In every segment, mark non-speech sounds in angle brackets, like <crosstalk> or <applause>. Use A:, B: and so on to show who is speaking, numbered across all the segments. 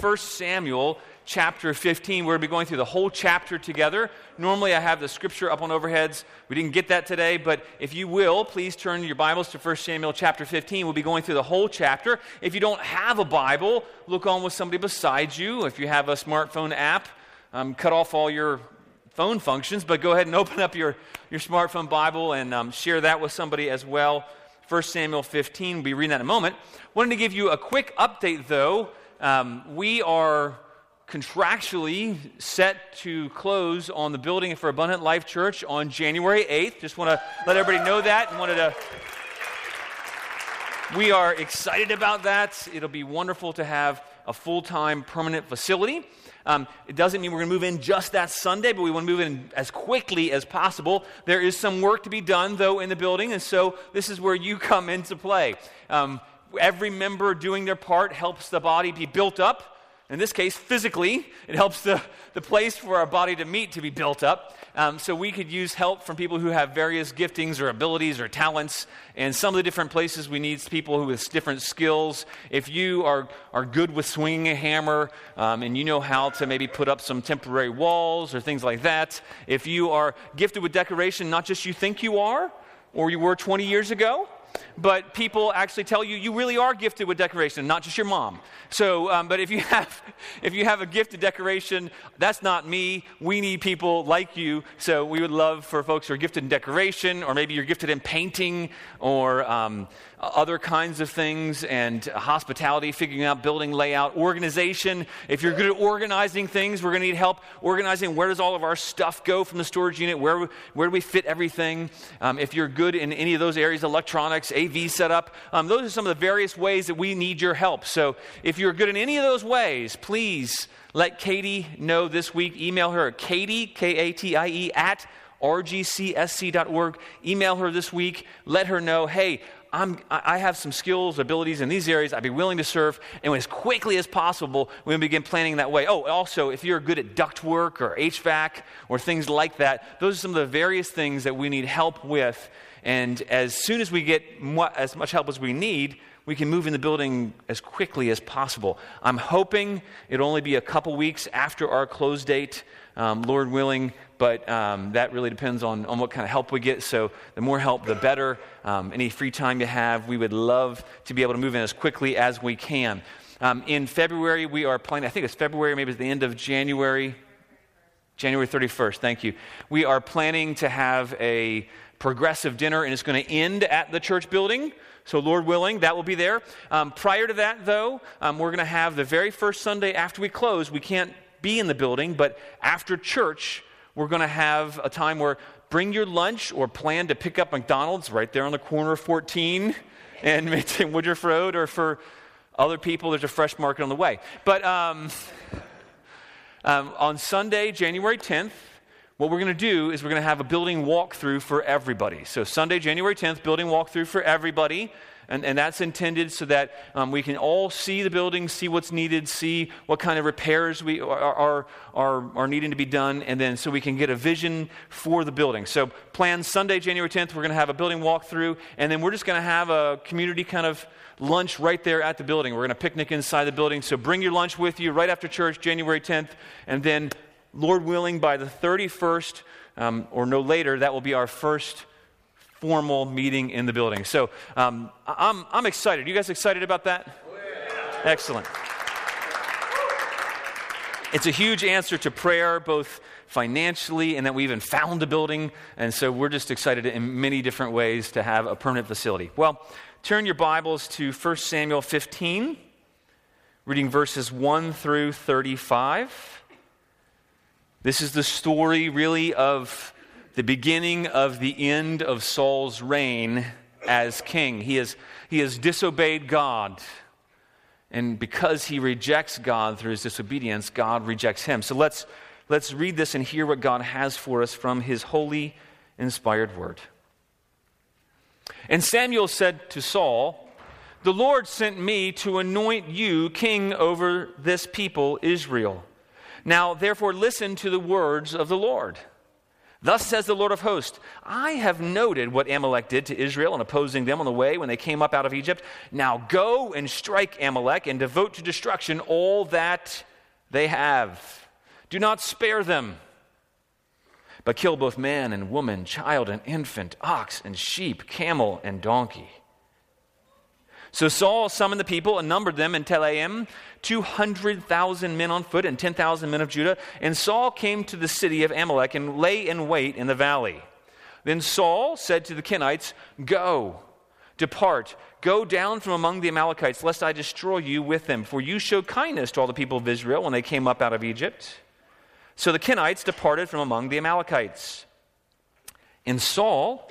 A: 1 Samuel chapter 15. We're going to be going through the whole chapter together. Normally, I have the scripture up on overheads. We didn't get that today, but if you will, please turn your Bibles to 1 Samuel chapter 15. We'll be going through the whole chapter. If you don't have a Bible, look on with somebody beside you. If you have a smartphone app, um, cut off all your phone functions, but go ahead and <laughs> open up your, your smartphone Bible and um, share that with somebody as well. 1 Samuel 15, we'll be reading that in a moment. Wanted to give you a quick update, though. Um, we are contractually set to close on the building for Abundant Life Church on January 8th. Just want to let everybody know that and wanted to. We are excited about that. It'll be wonderful to have a full time permanent facility. Um, it doesn't mean we're going to move in just that Sunday, but we want to move in as quickly as possible. There is some work to be done, though, in the building, and so this is where you come into play. Um, every member doing their part helps the body be built up. In this case, physically, it helps the, the place for our body to meet to be built up. Um, so we could use help from people who have various giftings or abilities or talents. And some of the different places we need people with different skills. If you are, are good with swinging a hammer um, and you know how to maybe put up some temporary walls or things like that, if you are gifted with decoration, not just you think you are or you were 20 years ago, but people actually tell you you really are gifted with decoration, not just your mom. So, um, but if you <laughs> have if you have a gift of decoration, that's not me. We need people like you. So we would love for folks who are gifted in decoration, or maybe you're gifted in painting, or um, other kinds of things, and hospitality, figuring out building layout, organization. If you're good at organizing things, we're going to need help organizing where does all of our stuff go from the storage unit. Where where do we fit everything? Um, if you're good in any of those areas, electronics, AV setup, um, those are some of the various ways that we need your help. So if you're good in any of those ways, please let Katie know this week. Email her at Katie, K A T I E, at rgcsc.org. Email her this week. Let her know, hey, I'm, I have some skills, abilities in these areas. I'd be willing to serve. And as quickly as possible, we begin planning that way. Oh, also, if you're good at duct work or HVAC or things like that, those are some of the various things that we need help with. And as soon as we get as much help as we need, we can move in the building as quickly as possible. I'm hoping it'll only be a couple weeks after our close date, um, Lord willing, but um, that really depends on, on what kind of help we get. So the more help, the better. Um, any free time you have, we would love to be able to move in as quickly as we can. Um, in February, we are planning, I think it's February, maybe it's the end of January. January 31st, thank you. We are planning to have a progressive dinner, and it's going to end at the church building. So, Lord willing, that will be there. Um, prior to that, though, um, we're going to have the very first Sunday after we close. We can't be in the building, but after church, we're going to have a time where bring your lunch or plan to pick up McDonald's right there on the corner of 14 and <laughs> Woodruff Road, or for other people, there's a fresh market on the way. But um, um on Sunday, January 10th, what we're going to do is we're going to have a building walkthrough for everybody. So, Sunday, January 10th, building walkthrough for everybody. And, and that's intended so that um, we can all see the building, see what's needed, see what kind of repairs we are, are, are, are needing to be done, and then so we can get a vision for the building. So, plan Sunday, January 10th, we're going to have a building walkthrough, and then we're just going to have a community kind of lunch right there at the building. We're going to picnic inside the building. So, bring your lunch with you right after church, January 10th, and then Lord willing, by the 31st um, or no later, that will be our first formal meeting in the building. So um, I'm, I'm excited. You guys excited about that? Excellent. It's a huge answer to prayer, both financially and that we even found a building. And so we're just excited in many different ways to have a permanent facility. Well, turn your Bibles to 1 Samuel 15, reading verses 1 through 35. This is the story, really, of the beginning of the end of Saul's reign as king. He has, he has disobeyed God. And because he rejects God through his disobedience, God rejects him. So let's, let's read this and hear what God has for us from his holy, inspired word. And Samuel said to Saul, The Lord sent me to anoint you king over this people, Israel. Now, therefore, listen to the words of the Lord. Thus says the Lord of hosts I have noted what Amalek did to Israel in opposing them on the way when they came up out of Egypt. Now go and strike Amalek and devote to destruction all that they have. Do not spare them, but kill both man and woman, child and infant, ox and sheep, camel and donkey. So Saul summoned the people and numbered them in Telaim, 200,000 men on foot and 10,000 men of Judah. And Saul came to the city of Amalek and lay in wait in the valley. Then Saul said to the Kenites, Go, depart, go down from among the Amalekites, lest I destroy you with them. For you showed kindness to all the people of Israel when they came up out of Egypt. So the Kenites departed from among the Amalekites. And Saul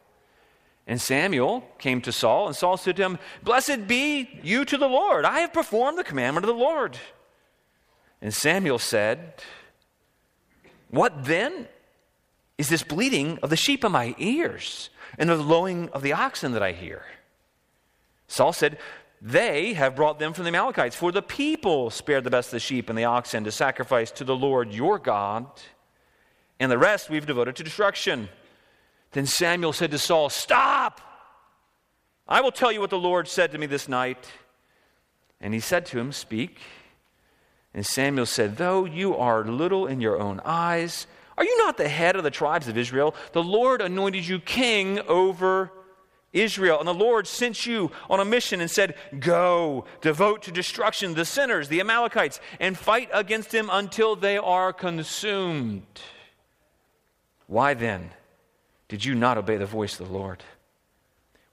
A: And Samuel came to Saul, and Saul said to him, Blessed be you to the Lord. I have performed the commandment of the Lord. And Samuel said, What then is this bleating of the sheep in my ears and the lowing of the oxen that I hear? Saul said, They have brought them from the Amalekites, for the people spared the best of the sheep and the oxen to sacrifice to the Lord your God, and the rest we've devoted to destruction. Then Samuel said to Saul, Stop! I will tell you what the Lord said to me this night. And he said to him, Speak. And Samuel said, Though you are little in your own eyes, are you not the head of the tribes of Israel? The Lord anointed you king over Israel. And the Lord sent you on a mission and said, Go, devote to destruction the sinners, the Amalekites, and fight against them until they are consumed. Why then? Did you not obey the voice of the Lord?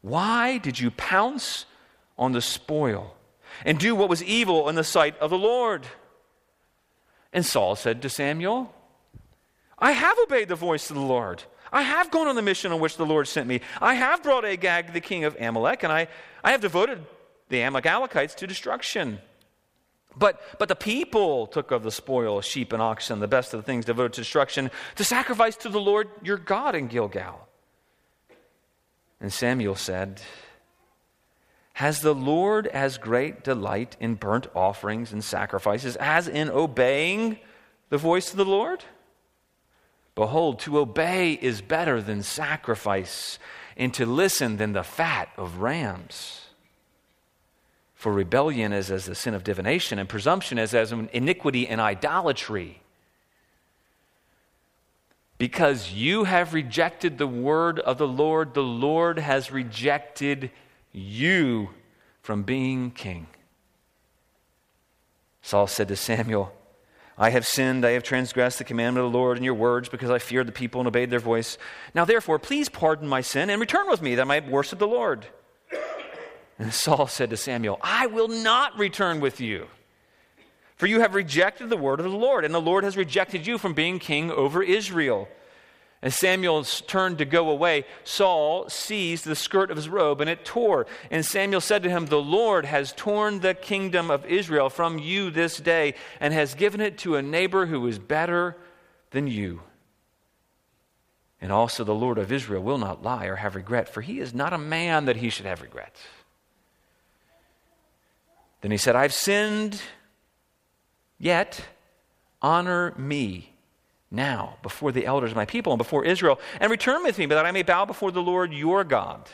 A: Why did you pounce on the spoil and do what was evil in the sight of the Lord? And Saul said to Samuel, I have obeyed the voice of the Lord. I have gone on the mission on which the Lord sent me. I have brought Agag, the king of Amalek, and I, I have devoted the Amalekites to destruction. But, but the people took of the spoil, sheep and oxen, the best of the things devoted to destruction, to sacrifice to the Lord your God in Gilgal. And Samuel said, Has the Lord as great delight in burnt offerings and sacrifices as in obeying the voice of the Lord? Behold, to obey is better than sacrifice, and to listen than the fat of rams. For rebellion is as the sin of divination, and presumption is as iniquity and idolatry. Because you have rejected the word of the Lord, the Lord has rejected you from being king. Saul said to Samuel, I have sinned, I have transgressed the commandment of the Lord in your words because I feared the people and obeyed their voice. Now, therefore, please pardon my sin and return with me that I might worship the Lord. And Saul said to Samuel, I will not return with you, for you have rejected the word of the Lord, and the Lord has rejected you from being king over Israel. As Samuel turned to go away, Saul seized the skirt of his robe, and it tore. And Samuel said to him, The Lord has torn the kingdom of Israel from you this day, and has given it to a neighbor who is better than you. And also the Lord of Israel will not lie or have regret, for he is not a man that he should have regret. Then he said, I've sinned, yet honor me now before the elders of my people and before Israel, and return with me, that I may bow before the Lord your God.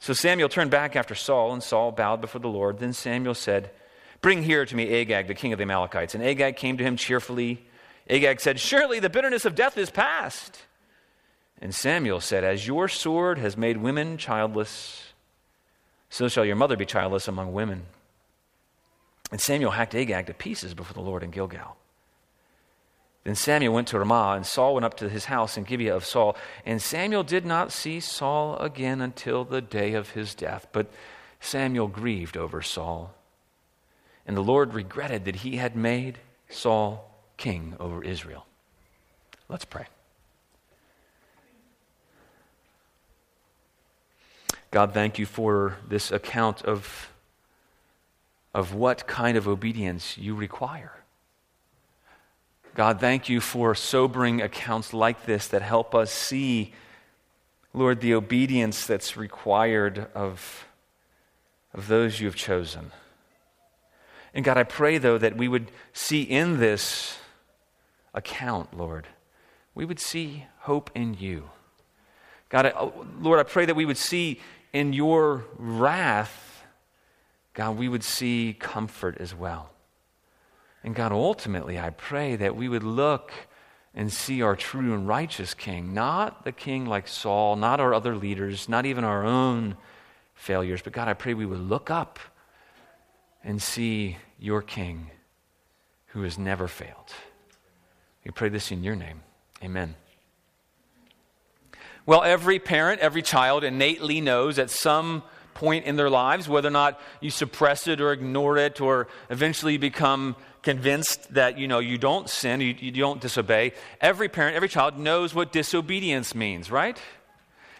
A: So Samuel turned back after Saul, and Saul bowed before the Lord. Then Samuel said, Bring here to me Agag, the king of the Amalekites. And Agag came to him cheerfully. Agag said, Surely the bitterness of death is past. And Samuel said, As your sword has made women childless, so shall your mother be childless among women. And Samuel hacked Agag to pieces before the Lord in Gilgal. Then Samuel went to Ramah, and Saul went up to his house in Gibeah of Saul. And Samuel did not see Saul again until the day of his death. But Samuel grieved over Saul. And the Lord regretted that he had made Saul king over Israel. Let's pray. God, thank you for this account of, of what kind of obedience you require. God, thank you for sobering accounts like this that help us see, Lord, the obedience that's required of, of those you have chosen. And God, I pray, though, that we would see in this account, Lord, we would see hope in you. God, I, oh, Lord, I pray that we would see in your wrath, God, we would see comfort as well. And God, ultimately, I pray that we would look and see our true and righteous king, not the king like Saul, not our other leaders, not even our own failures, but God, I pray we would look up and see your king who has never failed. We pray this in your name. Amen. Well, every parent, every child innately knows at some point in their lives, whether or not you suppress it or ignore it or eventually become convinced that you know you don't sin, you, you don't disobey. Every parent, every child knows what disobedience means, right?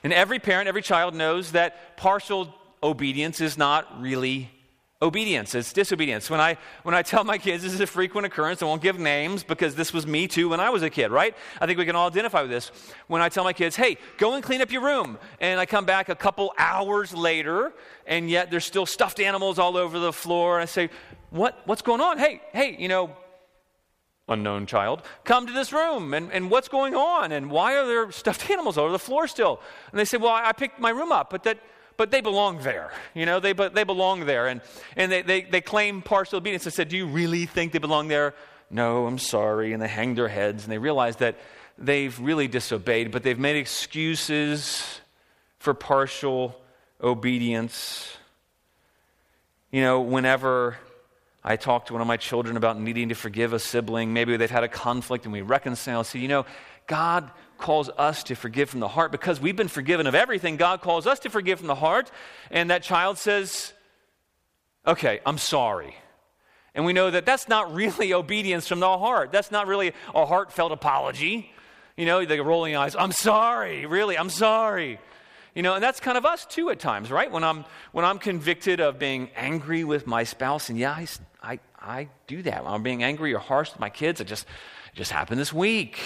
A: And every parent, every child knows that partial obedience is not really obedience, it's disobedience. When I, when I tell my kids this is a frequent occurrence, I won't give names because this was me too when I was a kid, right? I think we can all identify with this. When I tell my kids, hey, go and clean up your room, and I come back a couple hours later, and yet there's still stuffed animals all over the floor, and I say, what, what's going on? Hey, hey, you know, unknown child, come to this room and, and what's going on? And why are there stuffed <laughs> animals all over the floor still? And they say, well, I picked my room up, but that but they belong there. You know, they, but they belong there. And, and they, they, they claim partial obedience. I said, Do you really think they belong there? No, I'm sorry. And they hang their heads and they realize that they've really disobeyed, but they've made excuses for partial obedience. You know, whenever I talk to one of my children about needing to forgive a sibling, maybe they've had a conflict and we reconcile, say, you know, God calls us to forgive from the heart because we've been forgiven of everything. God calls us to forgive from the heart. And that child says, Okay, I'm sorry. And we know that that's not really <laughs> obedience from the heart. That's not really a heartfelt apology. You know, the rolling eyes, I'm sorry, really, I'm sorry. You know, and that's kind of us too at times, right? When I'm, when I'm convicted of being angry with my spouse, and yeah, I, I, I do that. When I'm being angry or harsh with my kids, it just, it just happened this week.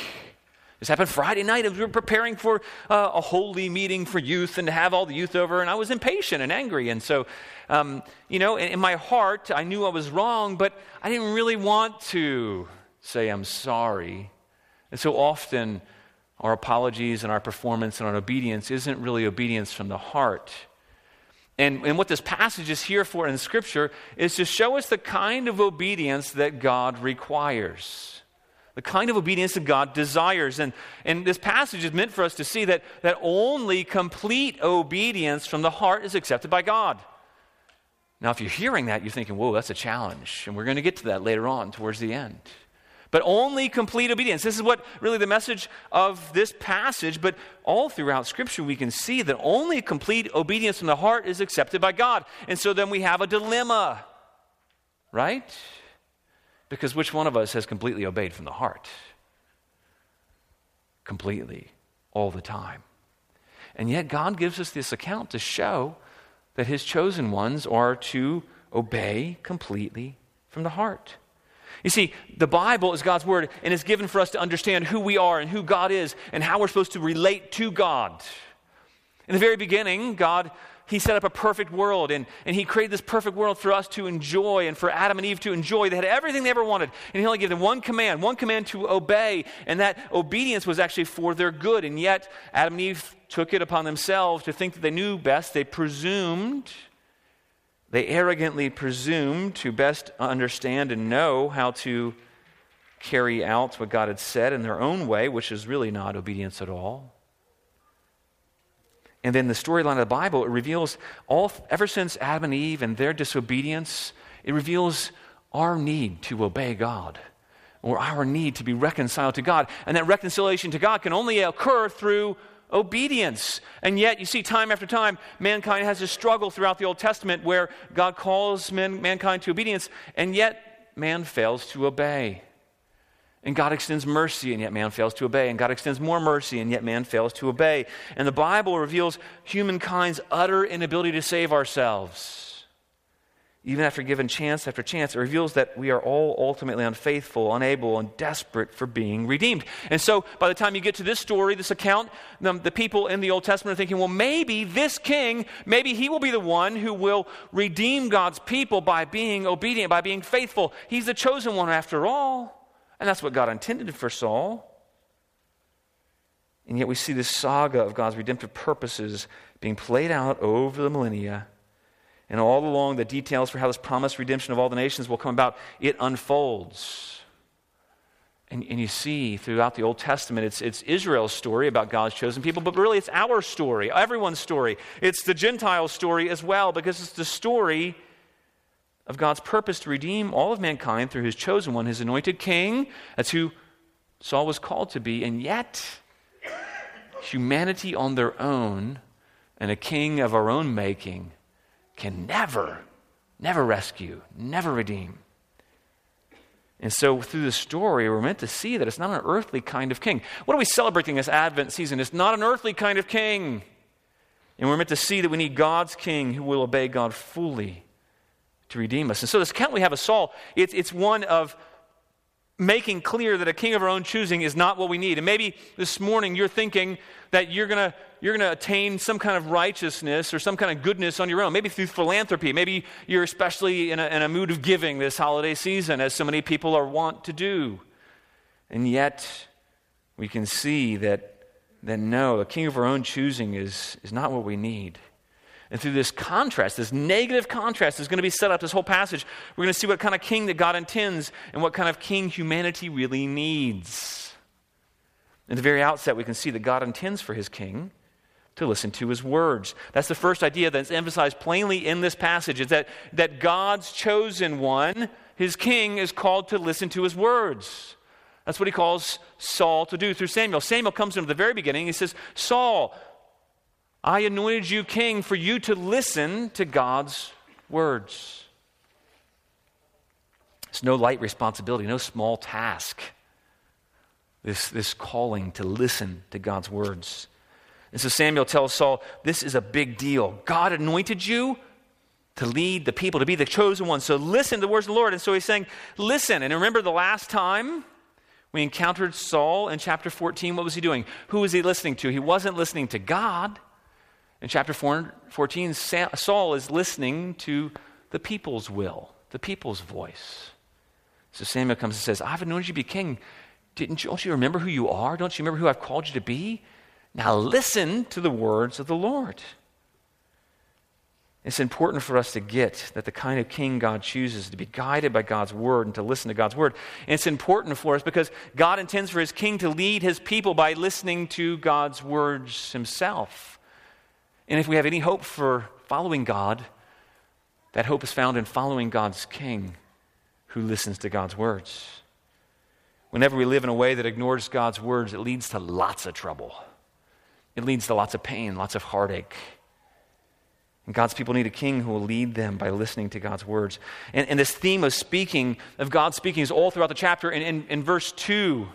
A: This happened Friday night as we were preparing for uh, a holy meeting for youth and to have all the youth over, and I was impatient and angry. And so, um, you know, in, in my heart, I knew I was wrong, but I didn't really want to say I'm sorry. And so often, our apologies and our performance and our obedience isn't really obedience from the heart. And, and what this passage is here for in Scripture is to show us the kind of obedience that God requires the kind of obedience that God desires. And, and this passage is meant for us to see that, that only complete obedience from the heart is accepted by God. Now, if you're hearing that, you're thinking, whoa, that's a challenge. And we're going to get to that later on towards the end. But only complete obedience. This is what really the message of this passage, but all throughout Scripture, we can see that only complete obedience from the heart is accepted by God. And so then we have a dilemma, right? Because which one of us has completely obeyed from the heart? Completely, all the time. And yet, God gives us this account to show that His chosen ones are to obey completely from the heart. You see, the Bible is God's Word and is given for us to understand who we are and who God is and how we're supposed to relate to God. In the very beginning, God he set up a perfect world and, and he created this perfect world for us to enjoy and for Adam and Eve to enjoy. They had everything they ever wanted. And he only gave them one command, one command to obey. And that obedience was actually for their good. And yet, Adam and Eve took it upon themselves to think that they knew best. They presumed, they arrogantly presumed to best understand and know how to carry out what God had said in their own way, which is really not obedience at all. And then the storyline of the Bible, it reveals all, ever since Adam and Eve and their disobedience, it reveals our need to obey God or our need to be reconciled to God. And that reconciliation to God can only occur through obedience. And yet, you see, time after time, mankind has a struggle throughout the Old Testament where God calls men, mankind to obedience, and yet man fails to obey. And God extends mercy, and yet man fails to obey. And God extends more mercy, and yet man fails to obey. And the Bible reveals humankind's utter inability to save ourselves. Even after given chance after chance, it reveals that we are all ultimately unfaithful, unable, and desperate for being redeemed. And so, by the time you get to this story, this account, the, the people in the Old Testament are thinking, well, maybe this king, maybe he will be the one who will redeem God's people by being obedient, by being faithful. He's the chosen one after all. And that's what God intended for Saul. And yet we see this saga of God's redemptive purposes being played out over the millennia. And all along, the details for how this promised redemption of all the nations will come about, it unfolds. And, and you see throughout the Old Testament, it's, it's Israel's story about God's chosen people, but really it's our story, everyone's story. It's the Gentile story as well, because it's the story of God's purpose to redeem all of mankind through his chosen one, his anointed king. That's who Saul was called to be. And yet, humanity on their own and a king of our own making can never, never rescue, never redeem. And so, through the story, we're meant to see that it's not an earthly kind of king. What are we celebrating this Advent season? It's not an earthly kind of king. And we're meant to see that we need God's king who will obey God fully to redeem us. And so, this account we have of Saul, it's, it's one of making clear that a king of our own choosing is not what we need. And maybe this morning you're thinking that you're going to you're going to attain some kind of righteousness or some kind of goodness on your own, maybe through philanthropy. Maybe you're especially in a, in a mood of giving this holiday season, as so many people are wont to do. And yet, we can see that, that no, a king of our own choosing is, is not what we need. And through this contrast, this negative contrast is going to be set up this whole passage. We're going to see what kind of king that God intends and what kind of king humanity really needs. In the very outset, we can see that God intends for his king to listen to his words. That's the first idea that's emphasized plainly in this passage is that, that God's chosen one, his king, is called to listen to his words. That's what he calls Saul to do through Samuel. Samuel comes into the very beginning. He says, Saul, I anointed you king for you to listen to God's words. It's no light responsibility, no small task. This, this calling to listen to God's words. And so Samuel tells Saul, This is a big deal. God anointed you to lead the people, to be the chosen one. So listen to the words of the Lord. And so he's saying, Listen. And remember the last time we encountered Saul in chapter 14, what was he doing? Who was he listening to? He wasn't listening to God. In chapter 14, Saul is listening to the people's will, the people's voice. So Samuel comes and says, I've anointed you to be king. Didn't you, don't you remember who you are? Don't you remember who I've called you to be? Now listen to the words of the Lord. It's important for us to get that the kind of king God chooses to be guided by God's word and to listen to God's word. And it's important for us because God intends for his king to lead his people by listening to God's words himself. And if we have any hope for following God, that hope is found in following God's King who listens to God's words. Whenever we live in a way that ignores God's words, it leads to lots of trouble. It leads to lots of pain, lots of heartache. And God's people need a king who will lead them by listening to God's words. And, and this theme of speaking, of God speaking, is all throughout the chapter. In, in, in verse 2,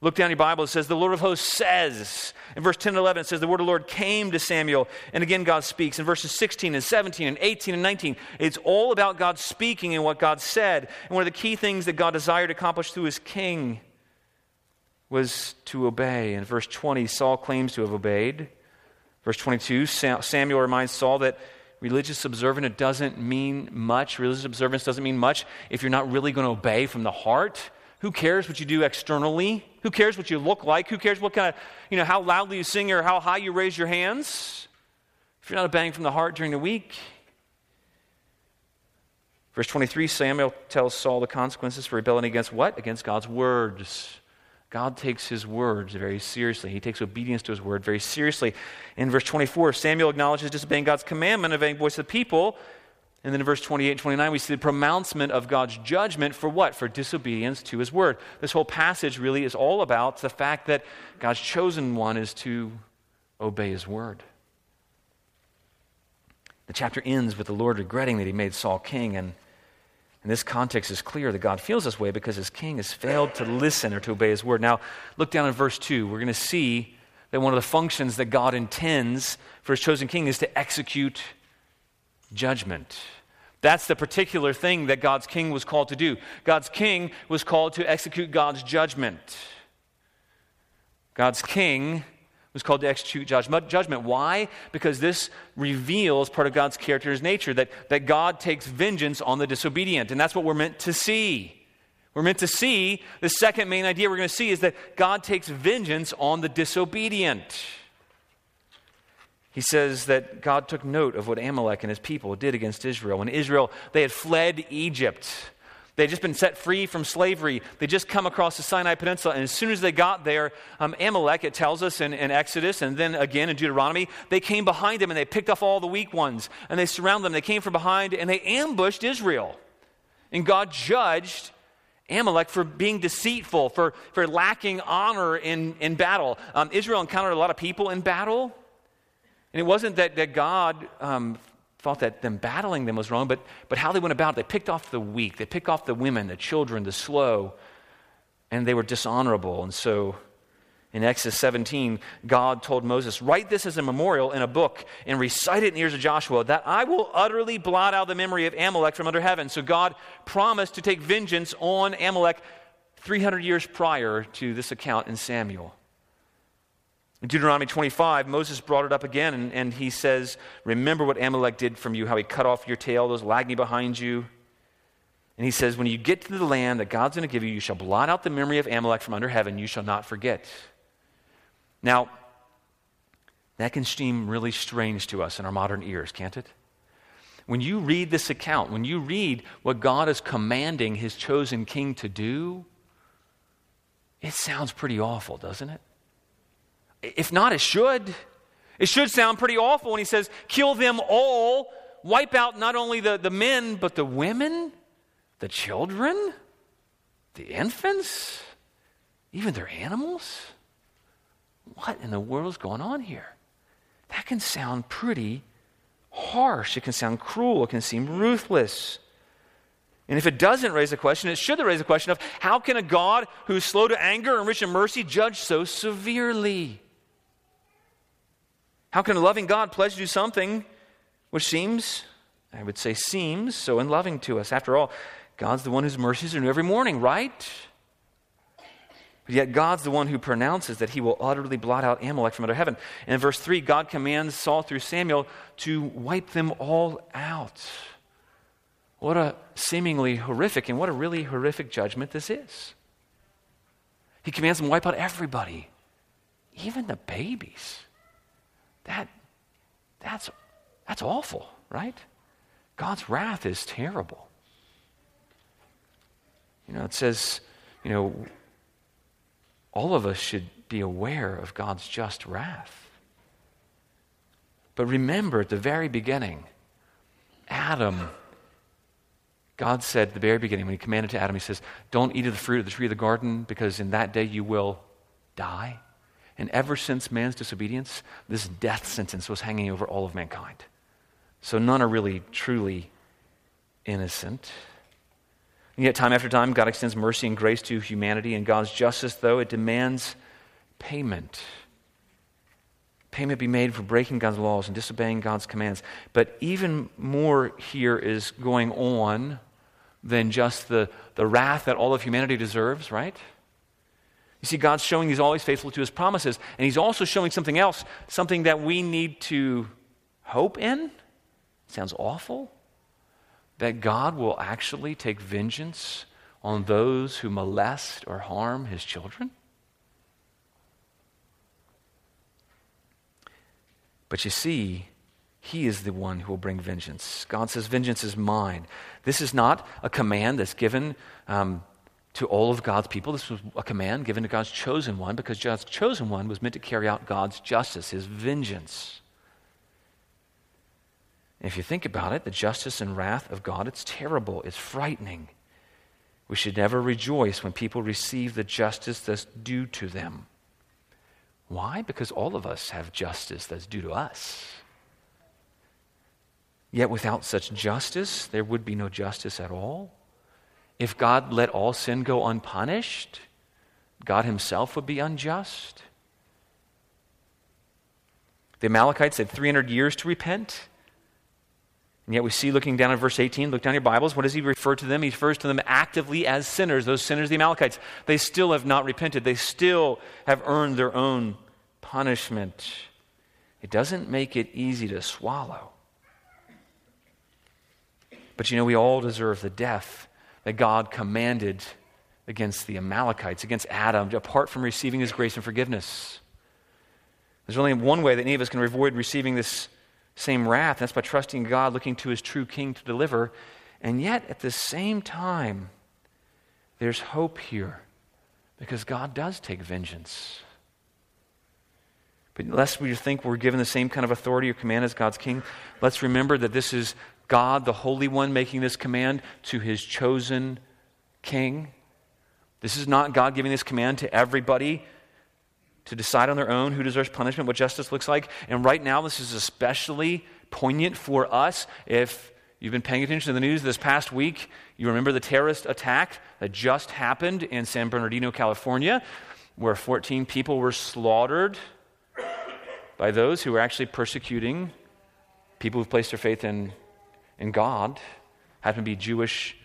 A: Look down your Bible, it says, The Lord of hosts says. In verse 10 and 11, it says, The word of the Lord came to Samuel. And again, God speaks. In verses 16 and 17 and 18 and 19, it's all about God speaking and what God said. And one of the key things that God desired to accomplish through his king was to obey. In verse 20, Saul claims to have obeyed. Verse 22, Samuel reminds Saul that religious observance doesn't mean much. Religious observance doesn't mean much if you're not really going to obey from the heart. Who cares what you do externally? Who cares what you look like? Who cares what kind of, you know, how loudly you sing or how high you raise your hands? If you're not obeying from the heart during the week. Verse 23 Samuel tells Saul the consequences for rebelling against what? Against God's words. God takes his words very seriously. He takes obedience to his word very seriously. In verse 24, Samuel acknowledges disobeying God's commandment, obeying voice of the people. And then in verse 28 and 29, we see the pronouncement of God's judgment for what? For disobedience to his word. This whole passage really is all about the fact that God's chosen one is to obey his word. The chapter ends with the Lord regretting that he made Saul king and in this context, it's clear that God feels this way because his king has failed to listen or to obey his word. Now, look down in verse 2. We're going to see that one of the functions that God intends for his chosen king is to execute judgment. That's the particular thing that God's king was called to do. God's king was called to execute God's judgment. God's king was called to execute judgment. Why? Because this reveals part of God's character and nature, that, that God takes vengeance on the disobedient. And that's what we're meant to see. We're meant to see the second main idea we're going to see is that God takes vengeance on the disobedient. He says that God took note of what Amalek and his people did against Israel. When Israel, they had fled Egypt They had just been set free from slavery. They just come across the Sinai Peninsula. And as soon as they got there, um, Amalek, it tells us in, in, Exodus and then again in Deuteronomy, they came behind them and they picked off all the weak ones. And they surrounded them. They came from behind and they ambushed Israel. And God judged Amalek for being deceitful, for, for lacking honor in, in battle. Um, Israel encountered a lot of people in battle. And it wasn't that, that God um, thought that them battling them was wrong, but, but how they went about it. They picked off the weak, they picked off the women, the children, the slow, and they were dishonorable. And so in Exodus 17, God told Moses, Write this as a memorial in a book and recite it in the ears of Joshua, that I will utterly blot out the memory of Amalek from under heaven. So God promised to take vengeance on Amalek 300 years prior to this account in Samuel. In Deuteronomy 25, Moses brought it up again, and, and, he says, Remember what Amalek did from you, how he cut off your tail, those lagging behind you. And he says, When you get to the land that God's going to give you, you shall blot out the memory of Amalek from under heaven, you shall not forget. Now, that can seem really strange to us in our modern ears, can't it? When you read this account, when you read what God is commanding his chosen king to do, it sounds pretty awful, doesn't it? If not, it should. It should sound pretty awful when he says, kill them all, wipe out not only the, the men, but the women, the children, the infants, even their animals. What in the world is going on here? That can sound pretty harsh. It can sound cruel. It can seem ruthless. And if it doesn't raise a question, it should raise a question of how can a God who's slow to anger and rich in mercy judge so severely? How can a loving God pledge to do something which seems, I would say, seems so unloving to us? After all, God's the one whose mercies are new every morning, right? But yet, God's the one who pronounces that he will utterly blot out Amalek from under heaven. And in verse 3, God commands Saul through Samuel to wipe them all out. What a seemingly horrific and what a really horrific judgment this is. He commands them to wipe out everybody, even the babies. That, that's, that's awful, right? God's wrath is terrible. You know, it says, you know, all of us should be aware of God's just wrath. But remember at the very beginning, Adam, God said at the very beginning, when He commanded to Adam, He says, Don't eat of the fruit of the tree of the garden, because in that day you will die. And ever since man's disobedience, this death sentence was hanging over all of mankind. So none are really truly innocent. And yet, time after time, God extends mercy and grace to humanity. And God's justice, though, it demands payment. Payment be made for breaking God's laws and disobeying God's commands. But even more here is going on than just the, the wrath that all of humanity deserves, right? You see, God's showing He's always faithful to His promises. And He's also showing something else, something that we need to hope in. Sounds awful. That God will actually take vengeance on those who molest or harm His children. But you see, He is the one who will bring vengeance. God says, Vengeance is mine. This is not a command that's given um, to all of God's people. This was a command given to God's chosen one because God's chosen one was meant to carry out God's justice, his vengeance. And if you think about it, the justice and wrath of God, it's terrible, it's frightening. We should never rejoice when people receive the justice that's due to them. Why? Because all of us have justice that's due to us. Yet without such justice, there would be no justice at all. If God let all sin go unpunished, God himself would be unjust. The Amalekites had 300 years to repent. And yet we see looking down at verse 18, look down your Bibles, what does he refer to them? He refers to them actively as sinners. Those sinners, the Amalekites, they still have not repented. They still have earned their own punishment. It doesn't make it easy to swallow. But you know, we all deserve the death that God commanded against the Amalekites, against Adam, apart from receiving his grace and forgiveness. There's only one way that any of us can avoid receiving this same wrath, and that's by trusting God, looking to his true king to deliver. And yet, at the same time, there's hope here because God does take vengeance. But lest we think we're given the same kind of authority or command as God's king, let's remember that this is God, the Holy One, making this command to his chosen king. This is not God giving this command to everybody to decide on their own who deserves punishment, what justice looks like. And right now, this is especially poignant for us. If you've been paying attention to the news this past week, you remember the terrorist attack that just happened in San Bernardino, California, where 14 people were slaughtered by those who were actually persecuting people who've placed their faith in in God happened to be Jewish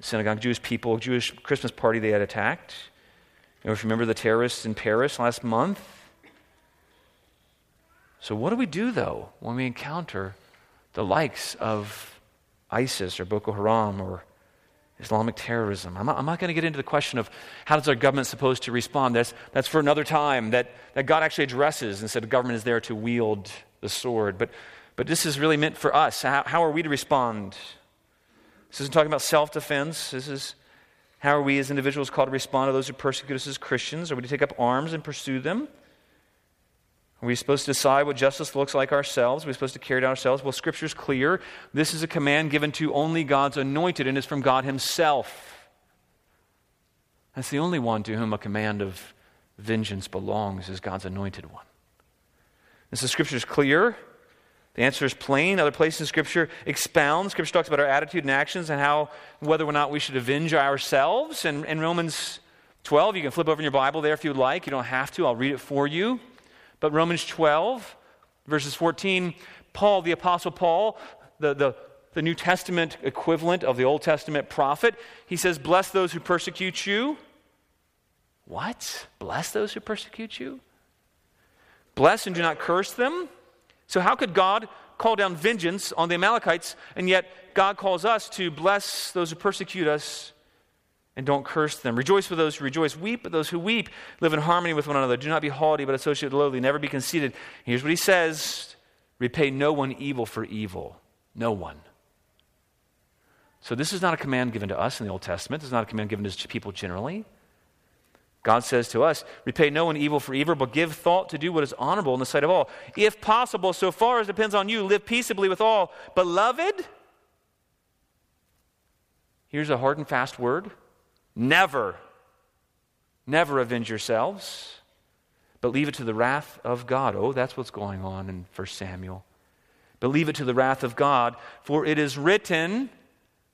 A: synagogue, Jewish people, Jewish Christmas party they had attacked. You know, if you remember the terrorists in Paris last month. So, what do we do, though, when we encounter the likes of ISIS or Boko Haram or Islamic terrorism? I'm not, not going to get into the question of how does our government supposed to respond. That's, that's for another time that, that God actually addresses and said the government is there to wield the sword. But but this is really meant for us. How, how are we to respond? This isn't talking about self defense. This is how are we as individuals called to respond to those who persecute us as Christians? Are we to take up arms and pursue them? Are we supposed to decide what justice looks like ourselves? Are we supposed to carry it out ourselves? Well, Scripture's clear. This is a command given to only God's anointed, and it's from God Himself. That's the only one to whom a command of vengeance belongs, is God's anointed one. This is Scripture's clear. The answer is plain. Other places in Scripture expound. Scripture talks about our attitude and actions and how whether or not we should avenge ourselves. And in Romans 12, you can flip over in your Bible there if you would like. You don't have to, I'll read it for you. But Romans 12, verses 14, Paul, the Apostle Paul, the, the, the New Testament equivalent of the Old Testament prophet, he says, Bless those who persecute you. What? Bless those who persecute you? Bless and do not curse them. So, how could God call down vengeance on the Amalekites, and yet God calls us to bless those who persecute us and don't curse them? Rejoice with those who rejoice, weep with those who weep, live in harmony with one another. Do not be haughty, but associate with lowly, never be conceited. Here's what he says repay no one evil for evil. No one. So, this is not a command given to us in the Old Testament. This is not a command given to people generally. God says to us, Repay no one evil for evil, but give thought to do what is honorable in the sight of all. If possible, so far as depends on you, live peaceably with all. Beloved, here's a hard and fast word never, never avenge yourselves, but leave it to the wrath of God. Oh, that's what's going on in 1 Samuel. But leave it to the wrath of God, for it is written,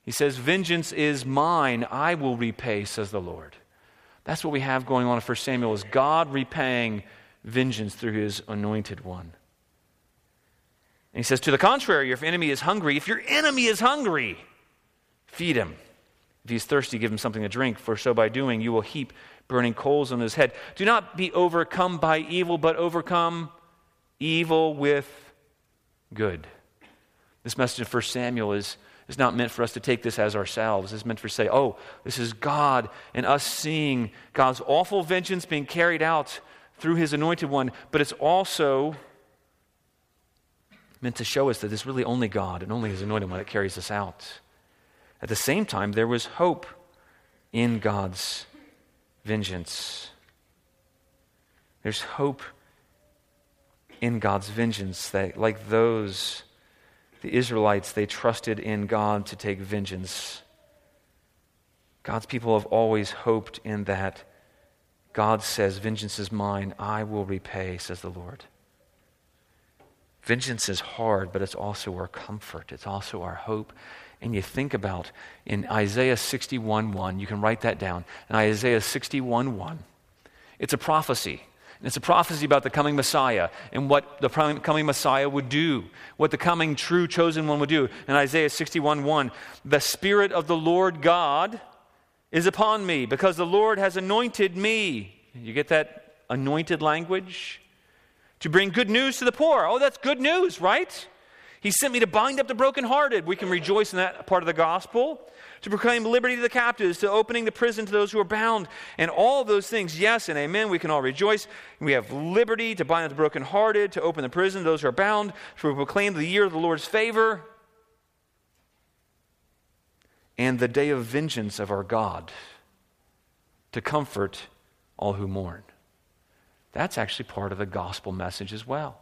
A: He says, Vengeance is mine, I will repay, says the Lord. That's what we have going on in 1 Samuel is God repaying vengeance through his anointed one. And he says, to the contrary, if your enemy is hungry, if your enemy is hungry, feed him. If he's thirsty, give him something to drink, for so by doing you will heap burning coals on his head. Do not be overcome by evil, but overcome evil with good. This message of 1 Samuel is it's not meant for us to take this as ourselves. It's meant for say, oh, this is God and us seeing God's awful vengeance being carried out through his anointed one. But it's also meant to show us that it's really only God and only his anointed one that carries us out. At the same time, there was hope in God's vengeance. There's hope in God's vengeance that, like those, the Israelites, they trusted in God to take vengeance. God's people have always hoped in that. God says, Vengeance is mine, I will repay, says the Lord. Vengeance is hard, but it's also our comfort, it's also our hope. And you think about in Isaiah 61 1, you can write that down. In Isaiah 61 1, it's a prophecy. It's a prophecy about the coming Messiah and what the coming Messiah would do, what the coming true chosen one would do. In Isaiah 61 1, the Spirit of the Lord God is upon me because the Lord has anointed me. You get that anointed language? To bring good news to the poor. Oh, that's good news, right? He sent me to bind up the brokenhearted. We can rejoice in that part of the gospel. To proclaim liberty to the captives, to opening the prison to those who are bound, and all those things, yes and amen, we can all rejoice. We have liberty to bind up the brokenhearted, to open the prison to those who are bound, to proclaim the year of the Lord's favor, and the day of vengeance of our God, to comfort all who mourn. That's actually part of the gospel message as well.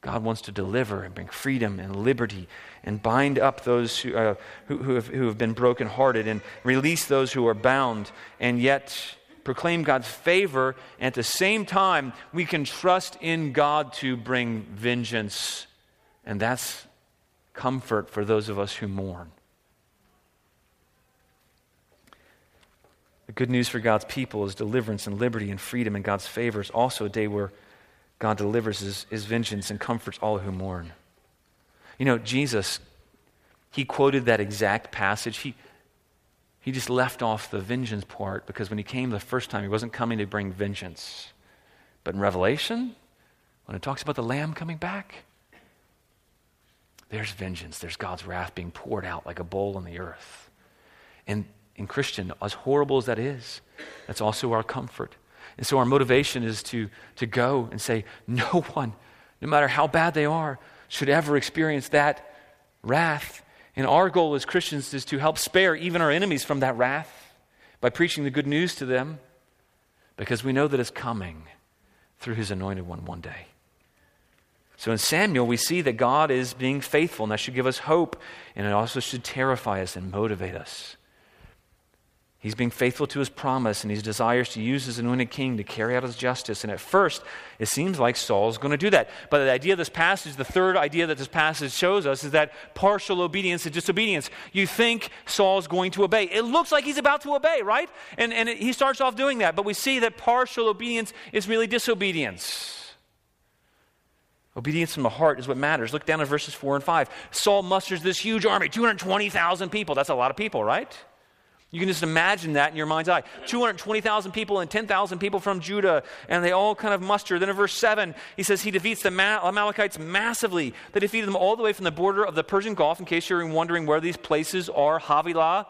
A: God wants to deliver and bring freedom and liberty and bind up those who, uh, who, who, have, who have been brokenhearted and release those who are bound, and yet proclaim God's favor. And at the same time, we can trust in God to bring vengeance. And that's comfort for those of us who mourn. The good news for God's people is deliverance and liberty and freedom and God's favor. is also a day where God delivers his, his vengeance and comforts all who mourn. You know, Jesus, he quoted that exact passage. He, he just left off the vengeance part because when he came the first time, he wasn't coming to bring vengeance. But in Revelation, when it talks about the Lamb coming back, there's vengeance. There's God's wrath being poured out like a bowl on the earth. And in Christian, as horrible as that is, that's also our comfort. And so our motivation is to, to go and say, no <laughs> one, no matter how bad they are, should ever experience that wrath. And our goal as Christians is to help spare even our enemies from that wrath by preaching the good news to them because we know that it's coming through his anointed one one day. So in Samuel, we see that God is being faithful, and that should give us hope, and it also should terrify us and motivate us. He's being faithful to his promise and he desires to use his anointed king to carry out his justice. And at first, it seems like Saul's going to do that. But the idea of this passage, the third idea that this passage shows us, is that partial obedience is disobedience. You think Saul's going to obey. It looks like he's about to obey, right? And, and it, he starts off doing that. But we see that partial obedience is really disobedience. Obedience from the heart is what matters. Look down at verses 4 and 5. Saul musters this huge army, 220,000 people. That's a lot of people, right? You can just imagine that in your mind's eye. 220,000 people and 10,000 people from Judah, and they all kind of muster. Then in verse 7, he says he defeats the Amalekites massively. They defeated them all the way from the border of the Persian Gulf, in case you're wondering where these places are Havilah